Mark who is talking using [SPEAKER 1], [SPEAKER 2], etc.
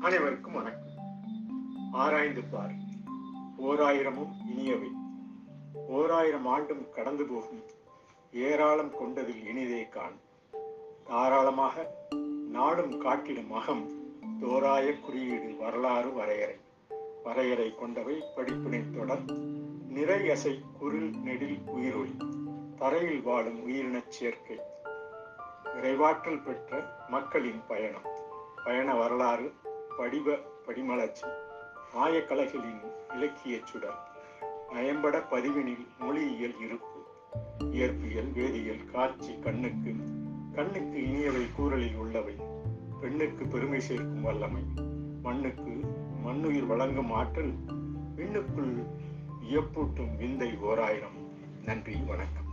[SPEAKER 1] அனைவருக்கும் வணக்கம். ஆராய்ந்து பார். ஓராயிரமும் இனியவை. ஓராயிரம் ஆண்டும் கடந்து போகும். ஏராளம் கொண்டதில் இனிதே காண். தாராளமாக நாடும் காட்டிடும் அகம். தோராய குறியீடு வரலாறு வரையறை. வரையறை கொண்டவை படிப்பினை தொடர். நிறை அசை குரில் நெடில் உயிரொளி. தரையில் வாழும் உயிரினச் சேர்க்கை. விரைவாற்றல் பெற்ற மக்களின் பயணம். பயண வரலாறு படிவ படிமலர்ச்சி ஆயக்கலைகளின் இலக்கிய சுடர் நயம்பட பதிவினில் மொழியியல் இருப்பு இயற்பியல் வேதியியல் காட்சி கண்ணுக்கு கண்ணுக்கு இனியவை கூறலில் உள்ளவை பெண்ணுக்கு பெருமை சேர்க்கும் வல்லமை மண்ணுக்கு மண்ணுயிர் வழங்கும் ஆற்றல் விண்ணுக்குள் வியப்பூட்டும் விந்தை ஓராயிரம். நன்றி வணக்கம்.